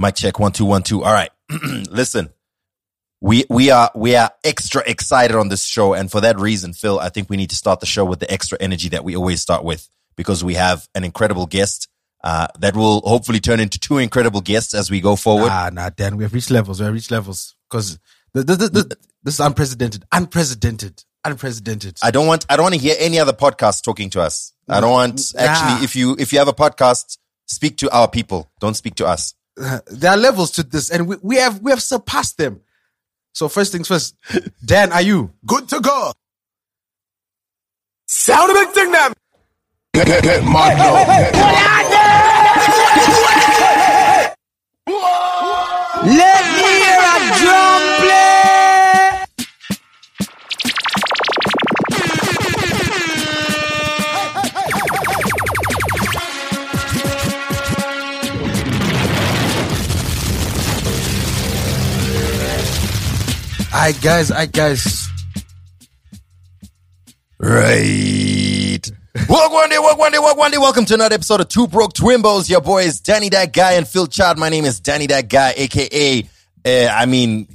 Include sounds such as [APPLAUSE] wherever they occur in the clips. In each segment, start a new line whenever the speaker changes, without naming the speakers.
Mic check one two one two. All right, [CLEARS THROAT] listen, we we are we are extra excited on this show, and for that reason, Phil, I think we need to start the show with the extra energy that we always start with because we have an incredible guest. Uh, that will hopefully turn into two incredible guests as we go forward.
Nah, nah, Dan, we have reached levels. We have reached levels because this, this, this, this is unprecedented, unprecedented, unprecedented.
I don't want I don't want to hear any other podcast talking to us. I don't want actually
Nah.
if you if you have a podcast, speak to our people. Don't speak to us. [LAUGHS]
there are levels to this, and we, we have we have surpassed them. So first things first, [LAUGHS] Dan, are you
Good to go. Sound a big thing now. Get, get, get mad now.
Let me hear a drum play. Alright, guys. Alright, guys.
Right. Walk one day, one day, one day. Welcome to another episode of Two Broke Twimbos. Your boys, Danny That Guy and Phil Chad. My name is Danny That Guy, aka, uh, I mean,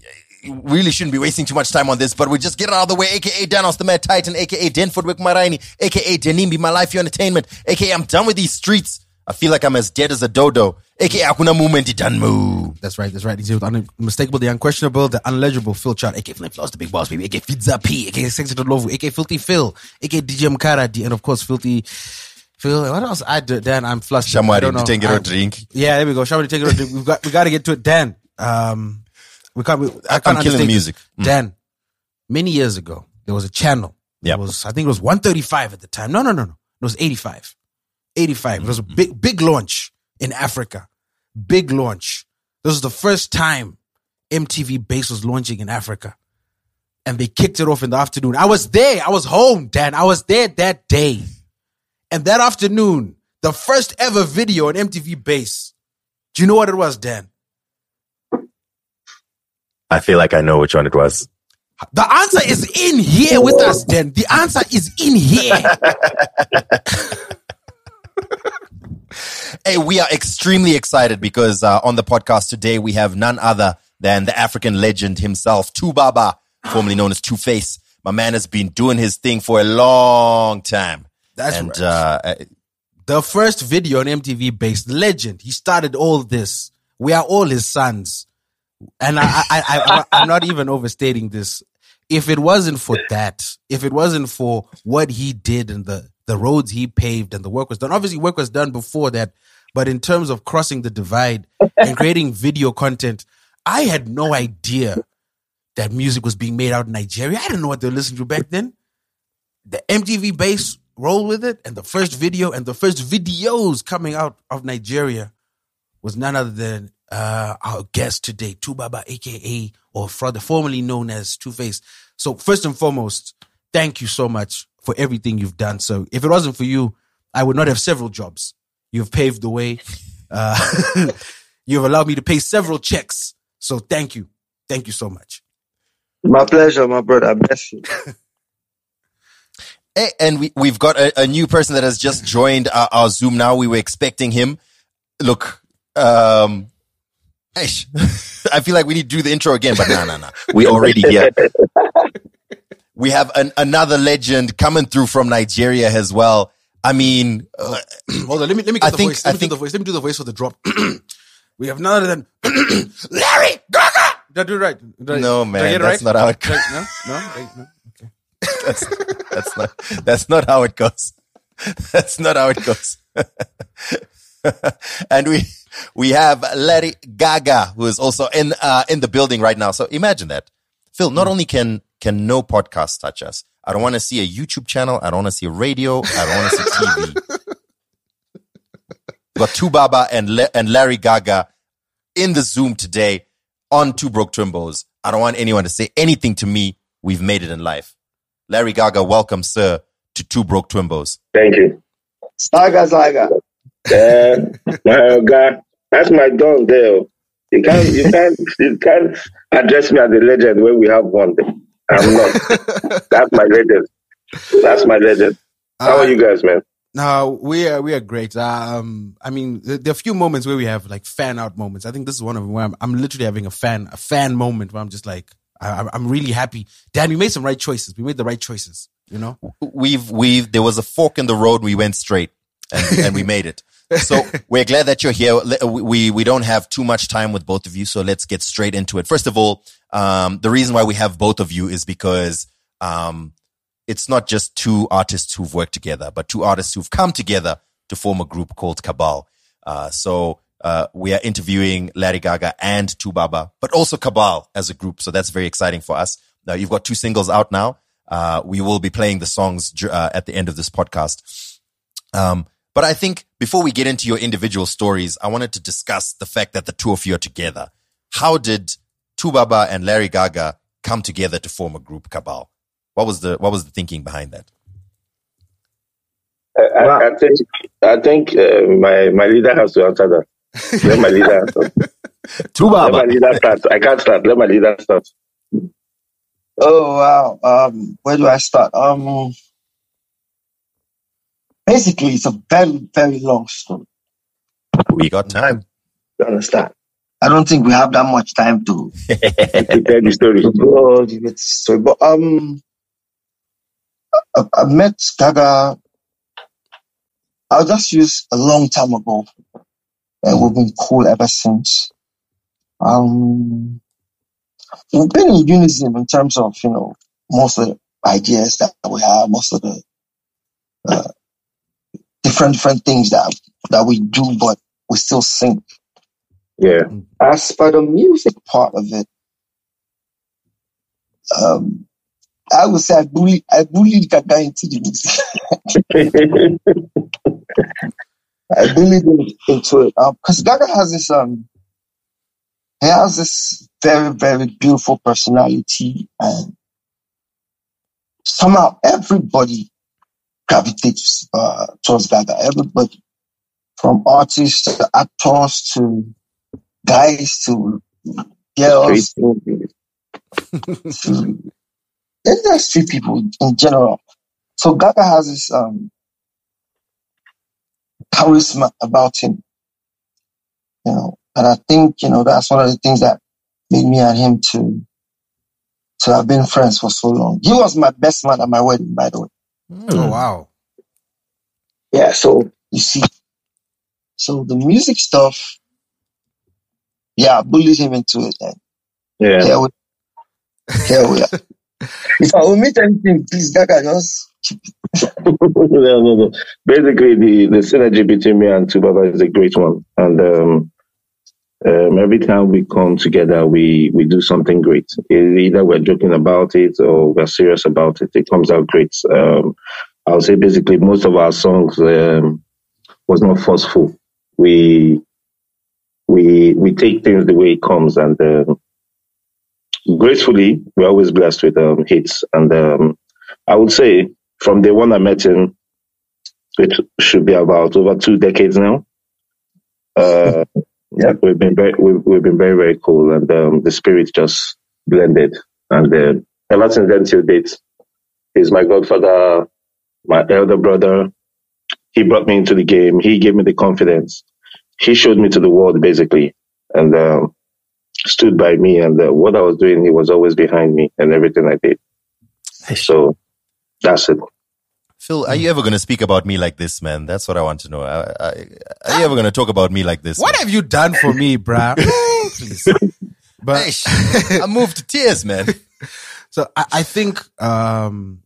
really shouldn't be wasting too much time on this, but we just get it out of the way, aka Danos the Mad Titan, aka Den Footwick Maraini, aka Denimbi, my life, your entertainment, aka I'm done with these streets. I feel like I'm as dead as a dodo, aka Akuna Movement, move.
That's right. That's right. He's the unmistakable, the unquestionable, the unlegible Phil Chart, aka Flip Flows, the big boss, baby, aka Fidza P, aka Sexy Lovu, aka Filthy Phil, aka DJ Mkara, D, and of course Filthy Phil. What else? I do, Dan. I'm flustered.
Shamwari,
don't know.
take it or
I-
drink.
Yeah, there we go. Shall we take it? or drink? We've got we got to get to it, Dan. Um, we can't. We, I can't
I'm killing the music.
this. Dan. Many years ago, there was a channel.
Yeah.
It was I think it was 135 at the time. No, no, no, no. It was 85. 85. It was a
Mm-hmm.
big big launch in Africa. Big launch. This was the first time MTV Base was launching in Africa. And they kicked it off in the afternoon. I was there. I was home, Dan. I was there that day. And that afternoon, the first ever video on MTV Base. Do you know what it was, Dan?
I feel like I know which one it was.
The answer is in here with us, Dan. The answer is in here. [LAUGHS]
Hey, we are extremely excited because uh, on the podcast today we have none other than the African legend himself, 2Baba, formerly known as Two Face. My man has been doing his thing for a long time.
That's
and
right.
uh, uh,
the first video on MTV based legend. He started all this. We are all his sons. And I, I, I, I, I'm not even overstating this. If it wasn't for that, if it wasn't for what he did and the, the roads he paved and the work was done, obviously work was done before that. But in terms of crossing the divide and [LAUGHS] creating video content, I had no idea that music was being made out in Nigeria. I didn't know what they were listening to back then. The MTV base roll with it, and the first video and the first videos coming out of Nigeria was none other than uh, our guest today, 2Baba, aka or further formerly known as Two Face. So first and foremost, thank you so much for everything you've done. So if it wasn't for you, I would not have several jobs. You've paved the way. Uh, [LAUGHS] you've allowed me to pay several checks. So thank you. Thank you so much.
My pleasure, my brother. I Bless you. [LAUGHS]
hey, and we, we've got a, a new person that has just joined our, our Zoom now. We were expecting him. Look, um, eish, [LAUGHS] I feel like we need to do the intro again, but no, no, no. We already here. we have an, another legend coming through from Nigeria as well. I mean, uh,
Hold on, let me let me get
I
the
think-
voice. Let
I
me
think-
do the voice. Let me do the voice for the drop. [CLEARS THROAT] we have none other than [CLEARS THROAT] Larry Gaaga. Did I do it right? Did I-
No,
did I
man,
get it
that's
right?
not how it
Did I- No, no, Wait, no. Okay. [LAUGHS]
that's, that's not that's not how it goes. [LAUGHS] That's not how it goes. [LAUGHS] and we we have Larry Gaaga, who is also in uh, in the building right now. So imagine that, Phil. Not only can can no podcast touch us, I don't want to see a YouTube channel. I don't want to see a radio. I don't want to see TV. Got [LAUGHS] 2Baba and Le- and Larry Gaaga in the Zoom today on Two Broke Twimbos. I don't want anyone to say anything to me. We've made it in life. Larry Gaaga, welcome, sir, to Two Broke Twimbos.
Thank you.
Saga, saga.
Uh, my God, that's my dog there. You can't, you can't, you can't address me as a legend when we have one. I'm not. [LAUGHS] That's my legend. That's my legend. How are you guys, man?
No, we are we are great. Um, I mean, there, there are a few moments where we have like fan out moments. I think this is one of them where I'm, I'm literally having a fan a fan moment where I'm just like, I, I'm- I'm really happy. Dan, we made some right choices. We made the right choices. You know,
we've we've there was a fork in the road. We went straight, and, and we made it. So [LAUGHS] we're glad that you're here. We we don't have too much time with both of you, so let's get straight into it. First of all, um, the reason why we have both of you is because um, it's not just two artists who've worked together, but two artists who've come together to form a group called Kabal. Uh, so uh, we are interviewing Larry Gaaga and 2Baba, but also Kabal as a group. So that's very exciting for us. Now you've got two singles out now. Uh, we will be playing the songs uh, at the end of this podcast. Um, but I think before we get into your individual stories, I wanted to discuss the fact that the two of you are together. How did 2Baba and Larry Gaaga come together to form a group, Kabal? What was the what was the thinking behind that?
I, I, I think I think uh, my my leader has to answer that. Let my leader answer. [LAUGHS] Let my leader start. I can't start. Let my leader start.
Oh wow. Um, where do I start? Um, basically, it's a very very long story.
We got time.
You understand? I don't think we have that much time to [LAUGHS]
Prepare the story.
to go the story. But um, I, I met Gaaga. I'll just use a long time ago, and we've been cool ever since. Um, we've been in unison in terms of you know most of the ideas that we have, most of the uh, different different things that that we do, but we still sing.
Yeah.
As for the music part of it, um, I would say I bullied, I bullied Gaaga into the music. [LAUGHS] I bullied him into it because Gaaga has this um, he has this very very beautiful personality, and somehow everybody gravitates uh, towards Gaaga. Everybody, from artists to actors to guys to girls to, [LAUGHS] to industry people in general. So Gaaga has this um, charisma about him, you know, and I think you know that's one of the things that made me and him to to have been friends for so long. He was my best man at my wedding, by the way.
Oh wow,
Yeah, so you see, so the music stuff, yeah, I bullied him into it, and
Yeah.
here we, here we are. If I omit anything, please, Gaaga, just [LAUGHS]
no, no, no. Basically, the, the synergy between me and 2Baba is a great one. And um, um, every time we come together, we, we do something great. Either we're joking about it or we're serious about it. It comes out great. Um, I'll say basically most of our songs um, was not forceful. We we we take things the way it comes, and um, gracefully, we're always blessed with um, hits. And um, I would say from the one I met him, it should be about over two decades now. Uh, yeah, we've been very, we've, we've been very, very cool, and um, the spirit just blended. And uh, ever since then till date, he's my godfather, my elder brother. He brought me into the game. He gave me the confidence. He showed me to the world, basically, and um, stood by me. And uh, what I was doing, he was always behind me and everything I did. So that's it.
Phil, are you ever going to speak about me like this, man? That's what I want to know. I, are you ever going to talk about me like this?
what
man?
have you done for me, bruh? [LAUGHS] Please. But
Eish, I moved to tears, man. [LAUGHS]
So I, I think um,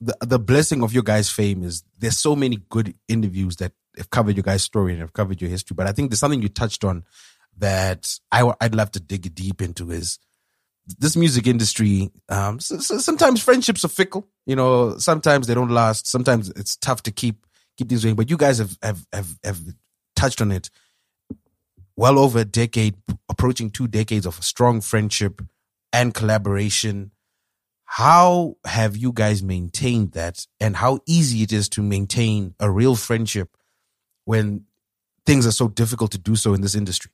the the blessing of your guys' fame is there's so many good interviews that have covered your guys' story and have covered your history. But I think there's something you touched on that I, I'd love to dig deep into is this music industry. Um, so, so sometimes friendships are fickle. You know, sometimes they don't last. Sometimes it's tough to keep keep things going. But you guys have have have, have touched on it. Well over a decade, approaching two decades of a strong friendship and collaboration how have you guys maintained that and how easy it is to maintain a real friendship when things are so difficult to do so in this industry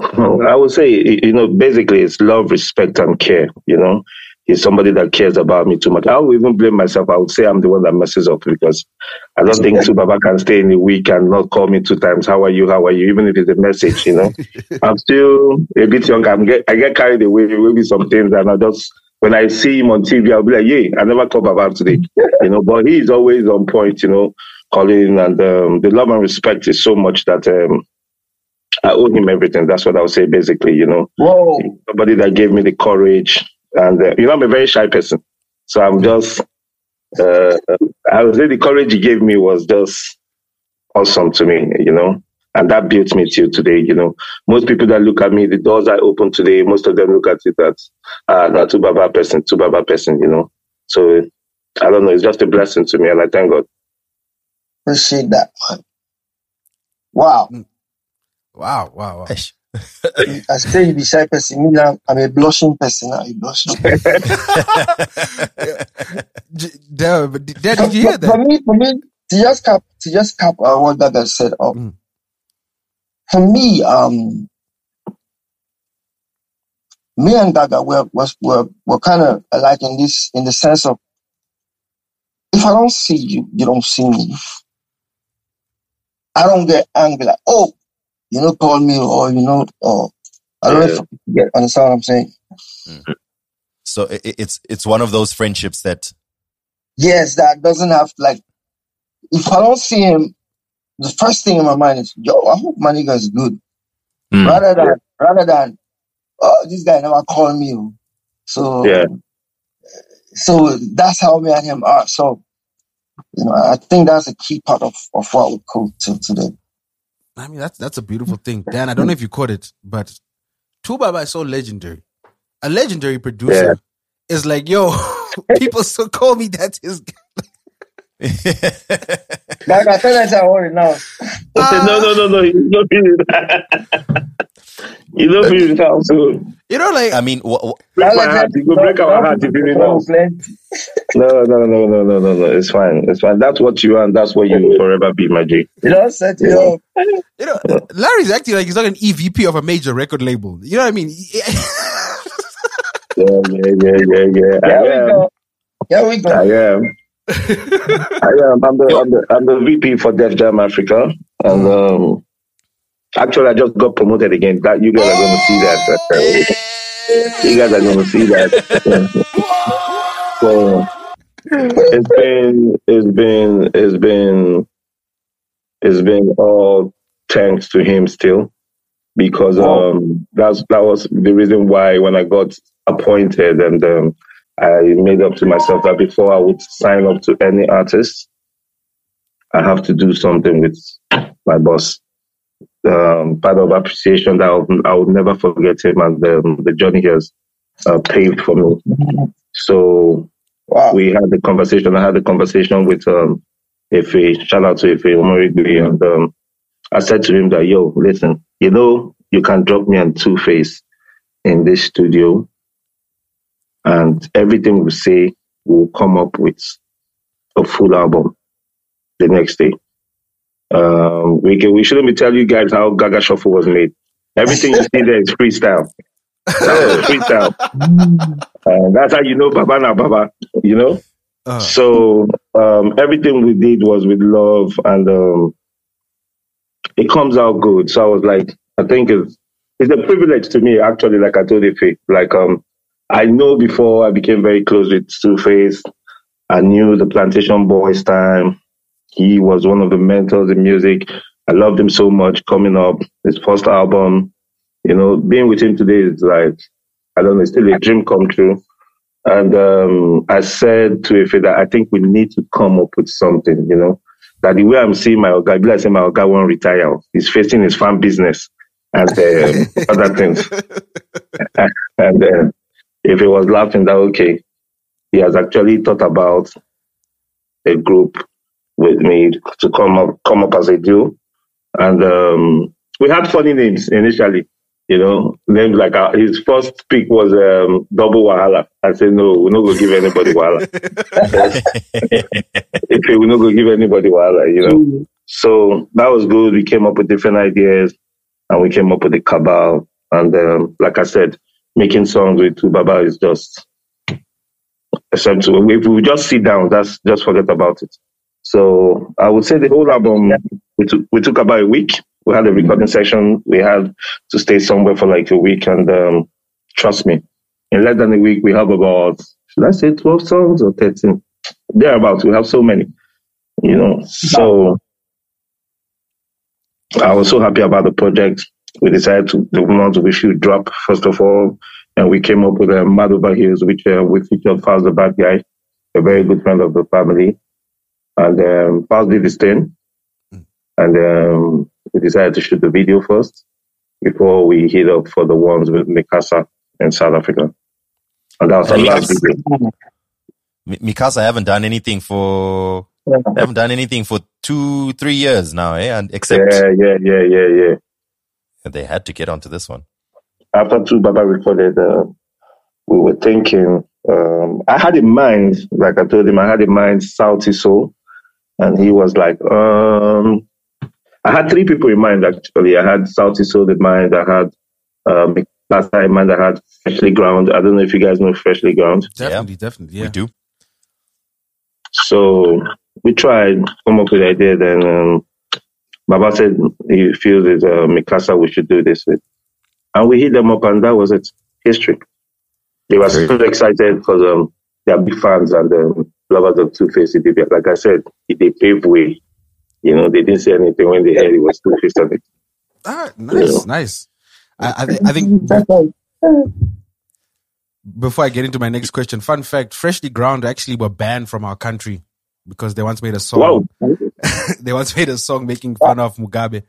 I would say, you know, basically it's love, respect, and care. You know, he's somebody that cares about me too much. I would even blame myself. I would say I'm the one that messes up because I don't think 2Baba can stay in a week and not call me two times. How are you? How are you? Even if it's a message, you know. [LAUGHS] I'm still a bit young. I'm get, I get carried away with some things and I just, when I see him on TV, I'll be like, yeah, I never called Baba today, [LAUGHS] you know, but he is always on point, you know, calling and um, the love and respect is so much that um, I owe him everything. That's what I would say, basically, you know.
Whoa.
Somebody that gave me the courage. And, uh, you know, I'm a very shy person. So I'm just, uh, I would say the courage he gave me was just awesome to me, you know. And that built me till today, you know. Most people that look at me, the doors I open today, most of them look at it as, uh, that 2Baba person, 2Baba person, you know. So I don't know, it's just a blessing to me and I thank God.
Appreciate that, man. Wow.
Wow, wow, wow.
Eish.
I say you be shy person. Me now, I'm a blushing person. now. I'm blushing. [LAUGHS]
J- Dad, but did- you hear that?
For me, for me, to just cap, to just cap uh, what Gaaga said. Um,
Mm.
For me, um, me and Gaaga were was were were kind of alike in this in the sense of if I don't see you, you don't see me. I don't get angry like, oh, you know, call me or you know, or I don't know if you understand what I'm saying.
So i- i- it's it's one of those friendships that
Yes, that doesn't have like if I don't see him, the first thing in my mind is, yo, I hope my nigga is good.
Mm.
Rather than rather than oh this guy never called me. oh." So
Yeah.
so that's how me and him are. So you know, I think that's a key part of, of what we cool till today.
I mean, that's that's a beautiful thing, Dan. I don't know if you caught it, but 2Baba is so legendary. A legendary producer is like, yo, [LAUGHS] people still call me that. His
Like I tell you, I worry now.
I said, oh, [LAUGHS] no, no, no, no, you don't feel it. [LAUGHS] you don't feel it now, so
you know, like
I mean, wh- wh-
break my heart. You go break our heart if you know. No, no, no, no, no, no, no. It's fine. It's fine. That's what you are, and that's what you will forever be, my G.
You know, set you up. [LAUGHS]
you know, Larry's acting like he's like an EVP of a major record label. You know what I mean? [LAUGHS]
Yeah, yeah, yeah, yeah, yeah.
There
I
we
am.
go. There we go.
I am. [LAUGHS] I am. I'm the, I'm the, I'm the VP for Def Jam Africa, and um, actually, I just got promoted again. That you guys are going to see that. Uh, you guys are going to see that. [LAUGHS] so it's been, it's been, it's been, it's been all thanks to him still, because um, that's that was the reason why when I got appointed and um, I made up to myself that before I would sign up to any artist, I have to do something with my boss. Um, part of appreciation that I would, I would never forget him and um, the journey he has uh, paved for me. So
Wow.
we had the conversation. I had the conversation with um, Efe. Shout out to Efe Omorogbe. And um, I said to him that, yo, listen, you know, you can drop me on Two Face in this studio, and everything we say will come up with a full album the next day. Um, we can, we shouldn't be telling you guys how Gaaga Shuffle was made. Everything you see there is freestyle. That [LAUGHS] freestyle. Uh, that's how you know Baba na Baba, you know?
uh,
So um, everything we did was with love, and um, it comes out good. So I was like, I think it's it's a privilege to me, actually. Like I told Efe, like um, I know before I became very close with Two Face, I knew the Plantashun Boiz time. He was one of the mentors in music. I loved him so much coming up. His first album, you know, being with him today is like I don't know, it's still a dream come true. And um, I said to Efe that I think we need to come up with something, you know, that the way I'm seeing my be like saying my Oga won't retire. He's facing his farm business and uh, [LAUGHS] other things. and uh, Efe was laughing, that okay, he has actually thought about a group with me to come up, come up as a duo. And um, we had funny names initially. You know, names like uh, his first pick was um, Double Wahala. I said, no, we're not going to give anybody Wahala. [LAUGHS] if we're not going to give anybody Wahala, you know. So that was good. We came up with different ideas. and we came up with the Kabal. And um, like I said, making songs with 2Baba is just except if we just sit down, that's just forget about it. So I would say the whole album we took we took about a week. We had a recording session. We had to stay somewhere for like a week, and um, trust me, in less than a week we have about should I say twelve songs or thirteen? Thereabouts. We have so many, you know. So I was so happy about the project. We decided to the ones we should drop first of all, and we came up with a uh, Mad Over Heels, which uh, we featured Faz the Bad Guy, a very good friend of the family, and um, Faz did his thing, and um, we decided to shoot the video first before we hit up for the ones with Mi Casa in South Africa, and that was our last video.
Mi Casa haven't done anything for haven't done anything for two, three years now, eh? And except
yeah, yeah, yeah, yeah, yeah.
They had to get onto this one.
After 2Baba recorded, uh, we were thinking. Um, I had in mind, like I told him, I had in mind Sauti Sol, and he was like, um, I had three people in mind actually. I had Sauti Sol in mind. I had um, last time in mind. I had Freshlyground. I don't know if you guys know Freshlyground.
Definitely, yeah. definitely, yeah.
We do.
So we tried come up with the idea. Then um, Baba said he feels it's uh, Mi Casa we should do this with, and we hit them up, and that was it. History. They were so excited because um, they are big fans and um, lovers of Two Face. Like I said, they paved way. You know, they didn't say anything when they heard it was Two Face on it.
Ah, nice, you know? nice. I, I, th- I think before I get into my next question, fun fact: Freshlyground actually were banned from our country because they once made a song. [LAUGHS] they once made a song making fun of Mugabe.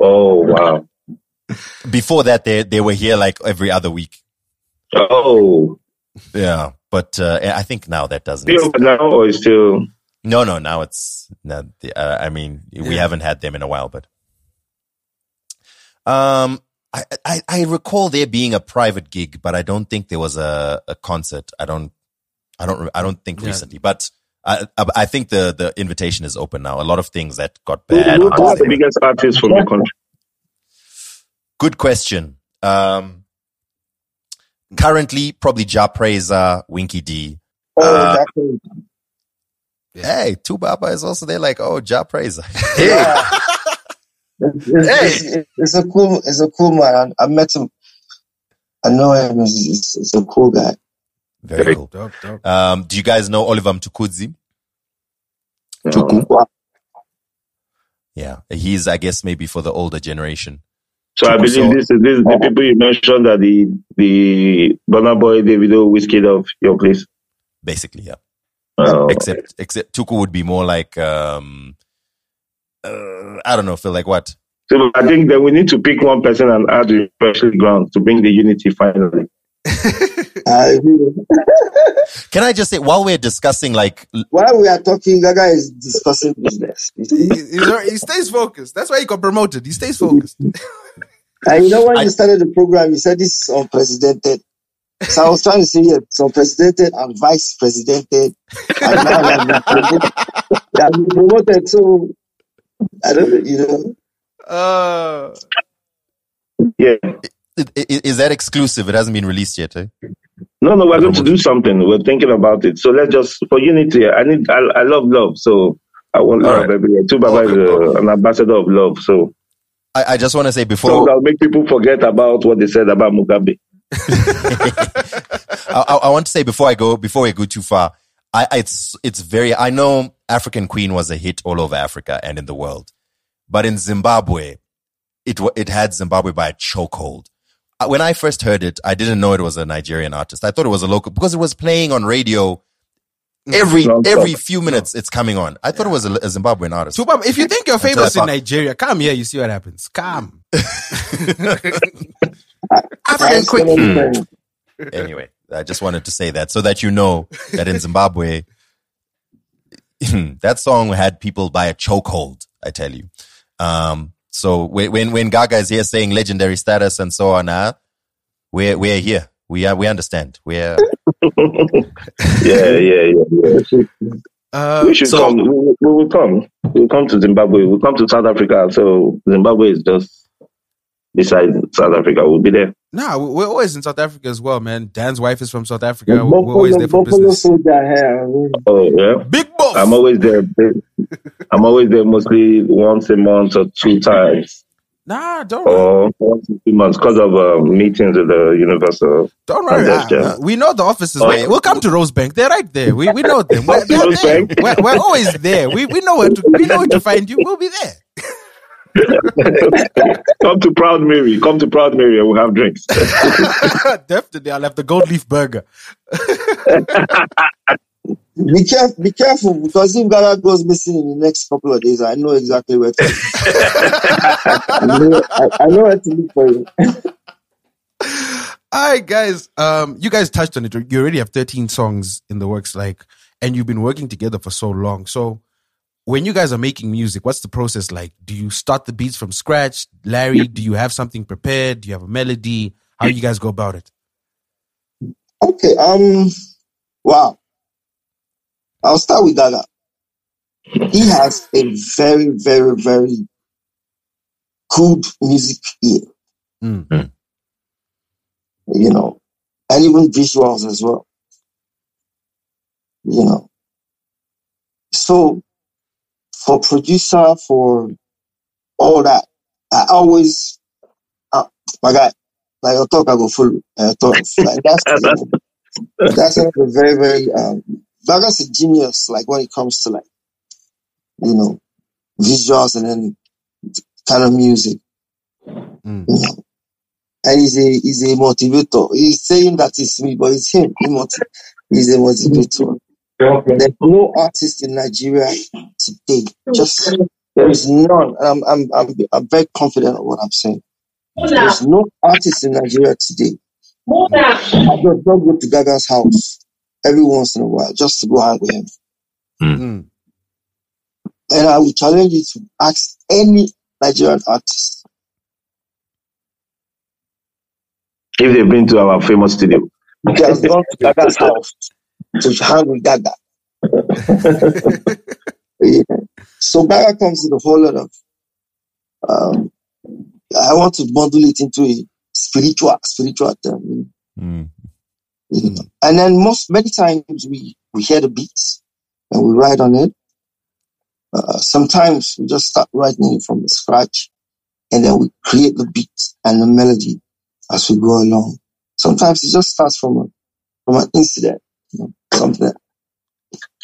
Oh wow!
Before that, they they were here like every other week.
Oh,
yeah, but uh, I think now that doesn't.
Still now or still?
No, no. Now it's. Uh, I mean, we haven't had them in a while, but. Um, I, I, I recall there being a private gig, but I don't think there was a, a concert. I don't I don't. I don't think yeah. recently, but I, I think the the invitation is open now. A lot of things that got bad.
Who are the biggest artists from the country?
Good question. Um, currently, probably Ja Prayzah, Winky D.
Oh, uh, exactly.
Hey, 2Baba is also there. Like, oh, Ja Prayzah. [LAUGHS]
Yeah. it's, it's, hey. it's, it's, a cool, it's a cool man. I, I met him. I know him. He's, he's a cool guy.
Very cool. Dope, dope. Um, do you guys know Oliver Mtukudzi?
Tuku.
Yeah, he's I guess maybe for the older generation.
So I believe this is this the people you mentioned that the the Burna Boy Davido Wizkid of your place.
Basically, yeah.
Oh.
Except except Tuku would be more like um uh, I don't know, feel like what?
So I think that we need to pick one person and add the special ground to bring the unity finally.
Can I just say, while we're discussing, like,
while we are talking, Gaaga is discussing business.
he, he, stays focused. That's why he got promoted. He stays focused. [LAUGHS]
and you know, when I, you started the program, you said this is unprecedented. So I was trying to say, yeah, it's unprecedented and vice presidented. And now they have been promoted. So I don't know, you know.
Uh,
yeah
is that exclusive? It hasn't been released yet, eh?
No, no, we're going to do something. We're thinking about it. So let's just for unity. I need. I, I love love. So I want All love right. everywhere. 2Baba is uh, an ambassador of love. So
I, I just want to say before
so I'll make people forget about what they said about Mugabe. [LAUGHS]
I, I, want to say before I go before we go too far. I, it's it's very. I know African Queen was a hit all over Africa and in the world, but in Zimbabwe, it it had Zimbabwe by a chokehold when I first heard it, I didn't know it was a Nigerian artist. I thought it was a local because it was playing on radio every every few minutes. It's coming on. I thought it was a, a Zimbabwean artist.
Tubab, if you think you're famous in Nigeria, come here. You see what happens. Come. [LAUGHS] [LAUGHS]
African quick. anyway, I just wanted to say that so that you know that in Zimbabwe, [CLEARS THROAT] that song had people by a chokehold. I tell you. Um, so when when Gaaga is here saying legendary status and so on, uh, we're we're here. We are we understand. We're [LAUGHS]
yeah, yeah, yeah, yeah.
Uh,
we should
so-
come. We, will- we will come. We will come to Zimbabwe. We'll come to South Africa. So Zimbabwe is just beside South Africa. We'll be there.
Nah, we- we're always in South Africa as well, man. Dan's wife is from South Africa. We're always there for business.
soldier hair. I mean,
Oh yeah.
Big boss.
I'm always there. [LAUGHS] I'm always there mostly once a month or two times
nah, don't worry.
or once in two months because of uh, meetings with the Universal.
Don't worry. Uh, we know the offices.
Oh,
We're-
yeah.
We'll come to Rosebank. They're right there. We we know them. [LAUGHS] We're.
Rosebank?
We're, we're always there. We we know where to we know where to find you. We'll be there. [LAUGHS] [LAUGHS]
Come to Proud Mary. Come to Proud Mary and we'll have drinks. [LAUGHS]
Definitely, I'll have the gold leaf burger. [LAUGHS]
be careful, be careful, because if Gaaga goes missing in the next couple of days, I know exactly where to. I, know, I, I know where to look for you.
All right, guys. Um, you guys touched on it. You already have 13 songs in the works, like, and you've been working together for so long. So, when you guys are making music, what's the process like? Do you start the beats from scratch, Larry? Do you have something prepared? Do you have a melody? How do you guys go about it?
Okay. Um. Wow. I'll start with Gaaga. He has a very, very, very good music ear.
Mm.
You know, and even visuals as well. You know. So, for producer, for all that, I always, uh, my guy, like I talk, I go full. Uh, talk, like [LAUGHS] that's that's a very, very um Vaga's a genius, like when it comes to like, you know, visuals and then kind of music,
Mm.
you know. And he's a he's a motivator. He's saying that it's me, but it's him. He moti- he's a motivator. There's no artist in Nigeria today. Just there is none. I'm I'm I'm, I'm very confident of what I'm saying. There's no artist in Nigeria today I just don't go to Gaaga's house every once in a while just to go hang with him.
Mm.
And I will challenge you to ask any Nigerian artist.
if they've been to our famous studio.
He has gone to [LAUGHS] Gaaga's house to hang with Gaaga. [LAUGHS] So Gaaga comes with a whole lot of. Um, I want to bundle it into a spiritual, spiritual term.
Mm.
you know. And then most many times we we hear the beats and we write on it. Uh, sometimes we just start writing it from the scratch, and then we create the beat and the melody as we go along. Sometimes it just starts from a from an incident, you know, something.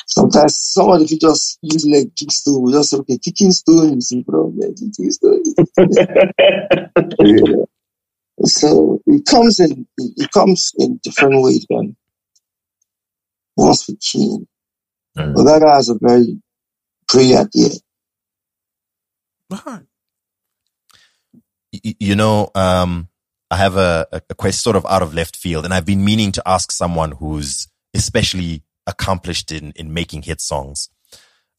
Sometimes somebody could just use like kick stool. We just say, okay, kicking stool, you see, bro, yeah, kicking stool. [LAUGHS] So it comes in it comes in different ways then. Once we keen.
Mm.
But Gaaga has a very brilliant ear.
Alright.
Y- you know, um, I have a, a, a question sort of out of left field, and I've been meaning to ask someone who's especially accomplished in, in making hit songs.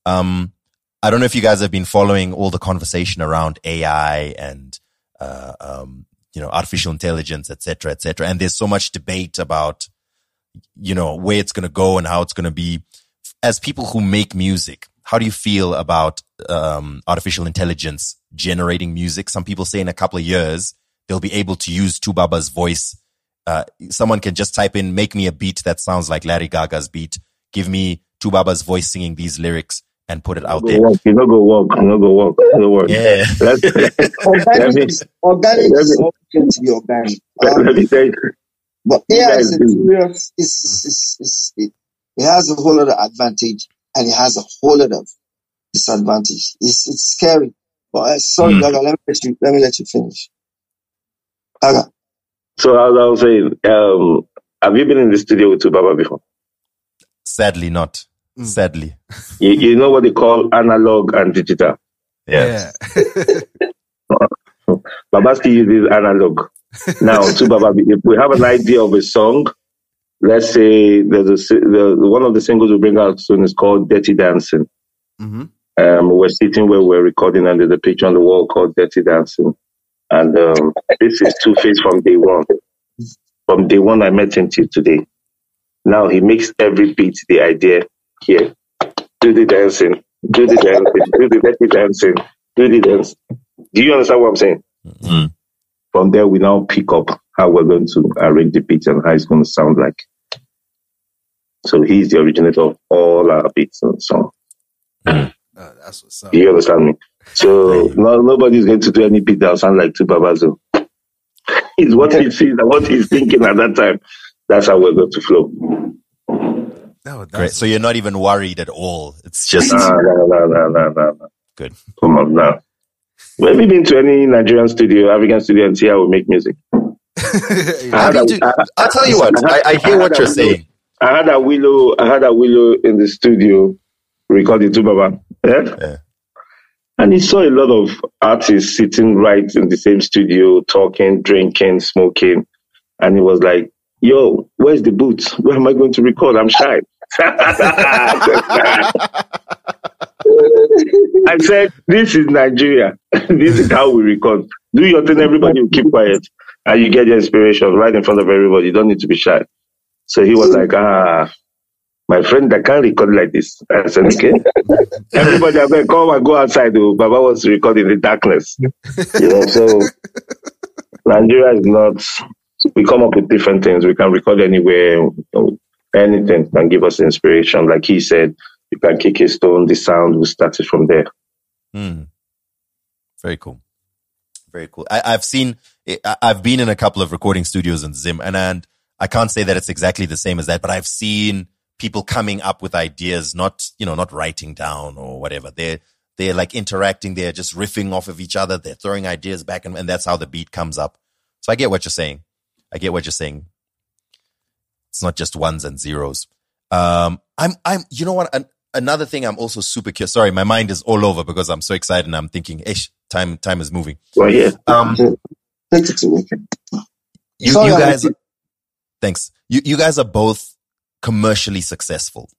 Um, I don't know if you guys have been following all the conversation around AI and, uh, um, you know, artificial intelligence, et cetera, et cetera. And there's so much debate about, you know, where it's going to go and how it's going to be. As people who make music, how do you feel about um, artificial intelligence generating music? Some people say in a couple of years they'll be able to use 2Baba's voice. Uh, someone can just type in "make me a beat that sounds like Larry Gaaga's beat." Give me 2Baba's voice singing these lyrics and put it out
Go
there.
walk. You know, go walk. You know, go walk. No work.
Yeah. [LAUGHS] [LAUGHS]
Organic is organic
let
is
me-
going to be organic. Um,
let me tell you.
but
you
AI
guys
is a
do.
serious is is is it, it has a whole lot of advantage and it has a whole lot of disadvantage. It's it's scary. But uh, sorry,
Mm.
Gaaga, let me let you let me let you finish. Gaaga.
So as I was saying, um, have you been in the studio with 2Baba before?
Sadly, not.
Mm.
Sadly,
You, you know what they call analog and digital. Yes.
yeah. [LAUGHS]
Babaski uses analog. Now, [LAUGHS] 2Baba, if we have an idea of a song, let's say there's a, the, one of the singles we bring out soon is called Dirty Dancing.
hmm
Um, we're sitting where we're recording and there's a picture on the wall called Dirty Dancing. And um, this is Two Face from day one. From day one I met him till today. Now he makes every beat the idea here. do the dancing, do the dancing, do the dirty dancing, do the dance. Do you understand what I'm saying?
Mm.
From there, we now pick up how we're going to arrange the beats and how it's going to sound like. So he's the originator of all our beats and song.
Uh, that's what's up.
Do you understand me? So no, nobody's going to do any beat that sound like two Babazo. it's what he [LAUGHS] sees and what he's thinking at that time. That's how we're going to flow.
No, that's
Great. So you're not even worried at all. It's just
Nah, nah, nah, nah, nah, nah, nah.
good.
Come on now. Have you been to any Nigerian studio, African studio, and see how we make music? [LAUGHS] I
I
had, a,
dude,
I,
I'll tell you what. I, I hear what you're saying.
I had a willow. I had a willow in the studio recording to Baba. Yeah?
Yeah.
And he saw a lot of artists sitting right in the same studio, talking, drinking, smoking. And he was like, Yo, where's the booth? [LAUGHS] Where am I going to record? I'm shy. [LAUGHS] I said, This is Nigeria. [LAUGHS] this is how we record. Do your thing, everybody will keep quiet. And you get the inspiration right in front of everybody. You don't need to be shy. So he was like, Ah, my friend, I can't record like this. I said, Okay. [LAUGHS] everybody, I said, Come and go outside. Oh, Baba wants to record in the darkness. You know, so Nigeria is not, we come up with different things. We can record anywhere. you know, Anything can give us inspiration. Like he said, you can kick a stone, the sound will start it from there.
Hmm. Very cool. Very cool. I, I've seen, I've been in a couple of recording studios in Zim and, and I can't say that it's exactly the same as that, but I've seen people coming up with ideas, not, you know, not writing down or whatever. They're, they're like interacting. They're just riffing off of each other. They're throwing ideas back and, and that's how the beat comes up. So I get what you're saying. I get what you're saying. It's not just ones and zeros. Um, I'm, I'm, you know what? An, another thing I'm also super curious. Sorry, my mind is all over because I'm so excited and I'm thinking, ish, time, time is moving.
Well, yeah.
Um, you,
Sorry,
you guys, thanks. You, you guys are both commercially successful.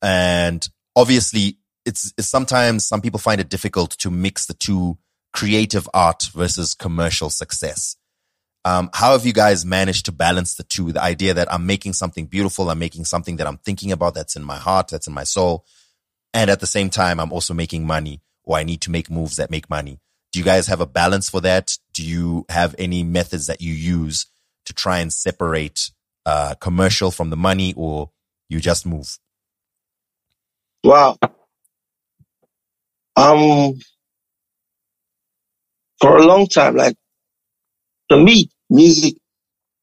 And obviously it's, it's sometimes some people find it difficult to mix the two creative art versus commercial success. Um, how have you guys managed to balance the two? The idea that I'm making something beautiful, I'm making something that I'm thinking about, that's in my heart, that's in my soul. And at the same time, I'm also making money or I need to make moves that make money. Do you guys have a balance for that? Do you have any methods that you use to try and separate uh, commercial from the money or you just move?
Wow. Um, for a long time, like for me, music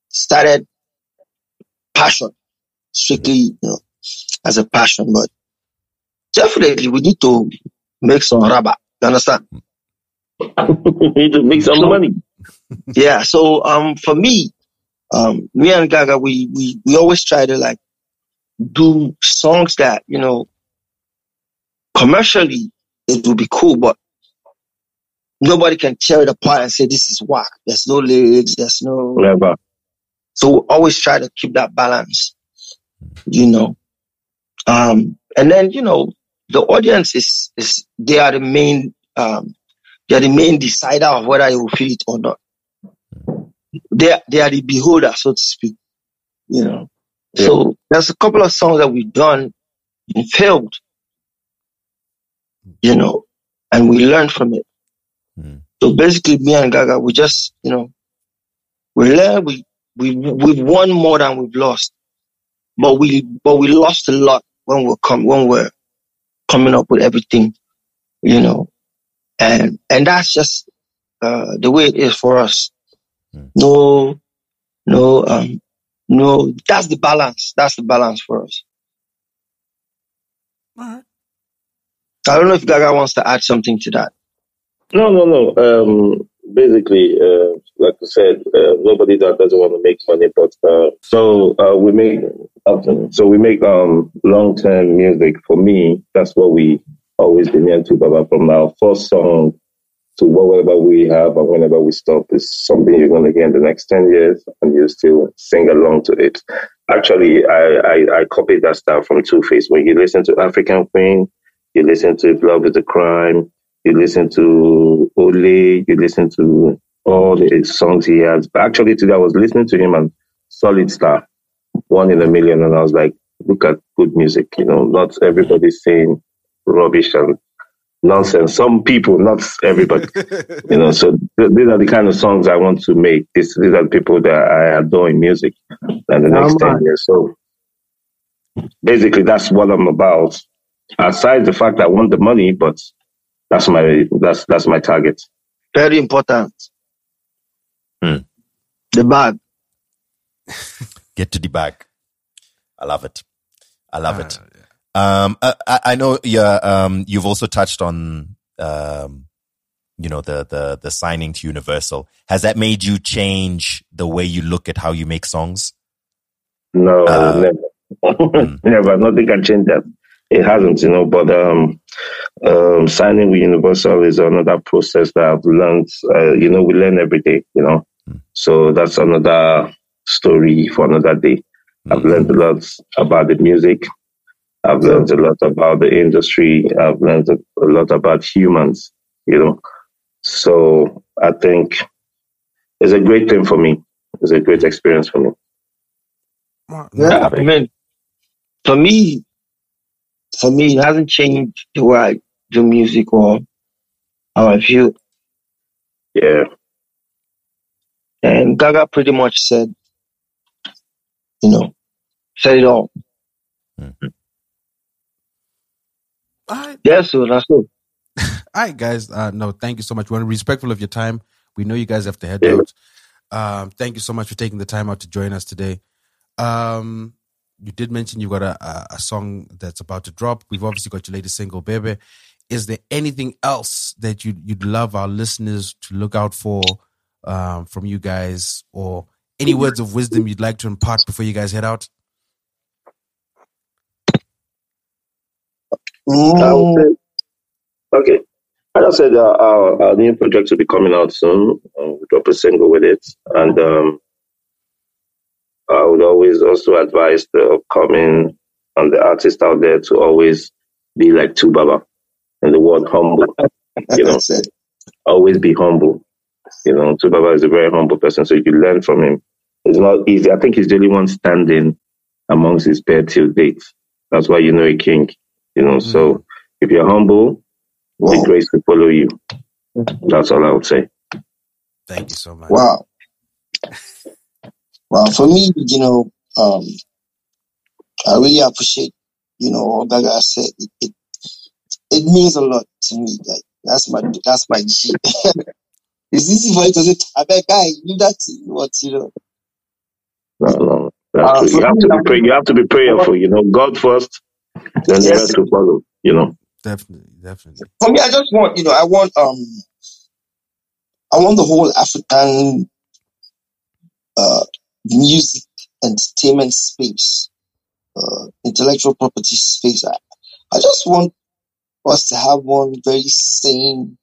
started passion, strictly, you know, as a passion, but definitely we need to make some rubber. You understand? [LAUGHS]
we need to make some money.
yeah. So, um, for me, um, me and Gaaga, we, we, we always try to like do songs that, you know, commercially it will be cool, but nobody can tear it apart and say this is whack. There's no lyrics. There's no,
Never.
so we always try to keep that balance, you know. Um, and then, you know, the audience is, is, they are the main, um, they are the main decider of whether you will feel it or not. They, are- they are the beholder, so to speak, you know. So there's a couple of songs that we've done and failed, you know, and we learned from it.
Hmm.
So basically, me and Gaaga, we just, you know, we learn, we, we, we've won more than we've lost, but we, but we lost a lot when we're come, when we're coming up with everything, you know, and, and that's just, uh, the way it is for us. No, no, um, no, that's the balance. That's the balance for us. I don't know if Gaaga wants to add something to that.
No, no, no. Um, basically, uh, like I said, uh, nobody that doesn't want to make money, but uh, so uh, we make so we make um, long term music. For me, that's what we always been into, Baba. From our first song to whatever we have and whenever we stop is something you're going to hear in the next 10 years and you still sing along to it. Actually, I, I, I copied that style from Two Face. When you listen to African Queen, you listen to Love is a Crime, you listen to Ole, you listen to all the songs he has. But actually, today I was listening to him and Solid Star, One in a Million, and I was like, look at good music. You know, not everybody's saying rubbish and nonsense. Some people, not everybody. [LAUGHS] you know, so th- these are the kind of songs I want to make. This, these are the people that I adore in music and the next
Yeah,
10 years. So basically, that's what I'm about. Aside the fact that I want the money, but that's my that's that's my target.
Very important.
Hmm.
The bag. [LAUGHS]
Get to the bag. I love it. I love it. Um, I, I know yeah, um, you've also touched on, um, you know, the, the, the signing to Universal. Has that made you change the way you look at how you make songs?
No,
Uh,
never. [LAUGHS] never. Nothing can change that. It hasn't, you know, but um, um, signing with Universal is another process that I've learned. Uh, you know, we learn every day, you know. So that's another story for another day. I've learned a lot about the music. I've learned a lot about the industry. I've learned a a lot about humans, you know. So I think it's a great thing for me. It's a great experience for me.
Yeah, I mean, for me, for me, it hasn't changed the way I do music or how I feel.
Yeah.
And Gaaga pretty much said, you know, said it all. Hmm.
All right,
Yeah, so that's it. [LAUGHS]
all right, guys. Uh, no, thank you so much. We're respectful of your time. We know you guys have to head
Yeah.
out. Um, thank you so much for taking the time out to join us today. Um, you did mention you've got a, a, a song that's about to drop. We've obviously got your latest single, Baby. Is there anything else that you'd, you'd love our listeners to look out for um, from you guys or any words of wisdom you'd like to impart before you guys head out?
Mm,
okay. As I said, uh, our, our new project will be coming out soon. Uh, we'll drop a single with it. And um, I would always also advise the upcoming and the artists out there to always be like 2Baba and the word humble. You know, [LAUGHS] always be humble. You know, 2Baba is a very humble person, so you can learn from him. It's not easy. I think he's the only one standing amongst his peer till date. That's why you know a king. You know, so if you're humble, the
Wow.
grace will follow you. That's all I would say.
Thank you so much.
Wow. [LAUGHS] Well, for me, you know, um, I really appreciate, you know, all that Gaaga said. It, it, it means a lot to me. Like, that's my, that's my [LAUGHS] G. it's easy for you to say, I beg, guy, you that, what, you know.
No, no, that's
Uh,
true. You have
me,
to be
like-
pray- you have to be prayerful. You know, God first, then the
Yes.
rest will follow. You know,
Definitely, definitely.
For me, I just want, you know, I want, um, I want the whole African, uh, music entertainment space, uh, intellectual property space. I, I just want us to have one very sane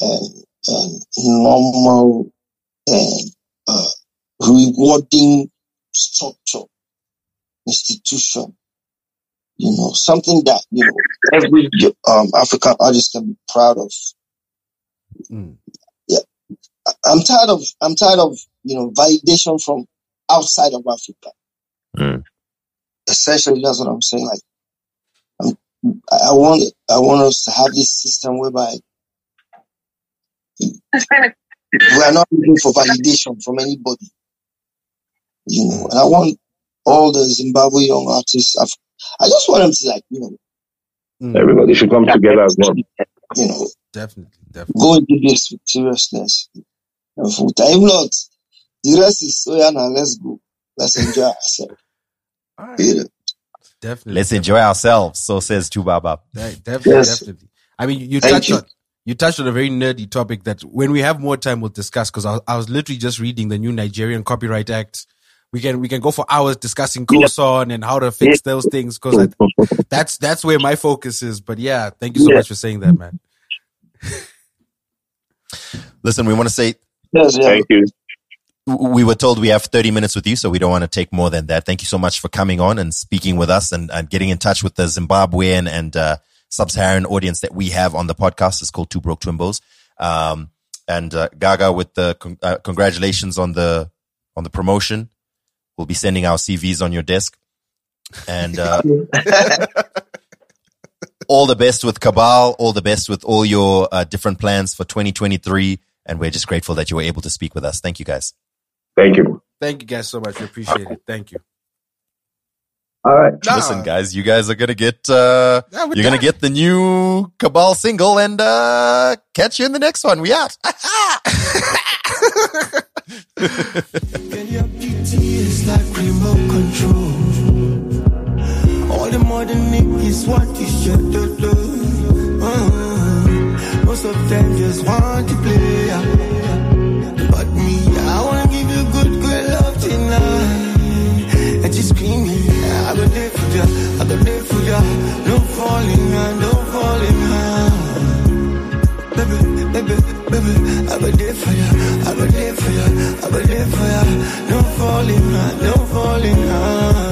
and, and normal and uh, rewarding structure, institution. You know, something that you know every um, African artist can be proud of.
Mm.
I- I'm tired of I'm tired of you know validation from outside of Africa.
Mm.
Essentially, that's what I'm saying. Like, I'm, I I want I want us to have this system whereby we are not looking for validation from anybody. You know, and I want all the Zimbabwe young artists. I've, I just want them to like you know
Mm.
everybody should come together as one. [LAUGHS]
you know
Definitely, definitely.
go into this with seriousness and full time. If not, the rest is so yeah, now let's go. Let's enjoy [LAUGHS] ourselves.
All right.
You know.
Definitely.
Let's enjoy ourselves. So says 2Baba.
De- definitely,
Yes.
definitely. I mean, you
Thank
touched
you.
on you touched on a very nerdy topic that when we have more time, we'll discuss. Because I, I was literally just reading the new Nigerian Copyright Act. We can we can go for hours discussing COSON and how to fix those things. Because that's that's where my focus is. But yeah, thank you so
Yeah.
much for saying that, man. [LAUGHS]
Listen, we want to say
Yes, yeah.
Thank you.
we were told we have 30 minutes with you, so we don't want to take more than that. Thank you so much for coming on and speaking with us and, and getting in touch with the Zimbabwean and uh, sub-Saharan audience that we have on the podcast. It's called Two Broke Twimbos. Um, and uh, Gaaga, with the con- uh, congratulations on the on the promotion. We'll be sending our CVs on your desk. And uh, [LAUGHS] all the best with Kabal. All the best with all your uh, different plans for 2023. And we're just grateful that you were able to speak with us. Thank you, guys.
Thank you.
Thank you guys so much. We appreciate it. Thank you.
All right.
Nah.
Listen, guys, you guys are gonna get uh,
Yeah, we're
you're gonna get the new Kabal single, and uh, catch you in the next one. We out. [LAUGHS] [LAUGHS]
Girl, your beauty is like remote control. All the modern niggas want this shit to do. Uh, most of them just want to play. But me, I wanna give you good, good love tonight. And just scream me, I go there for ya, I go there for ya. No falling. I be there for ya, I be there for ya. No falling, no falling. Uh,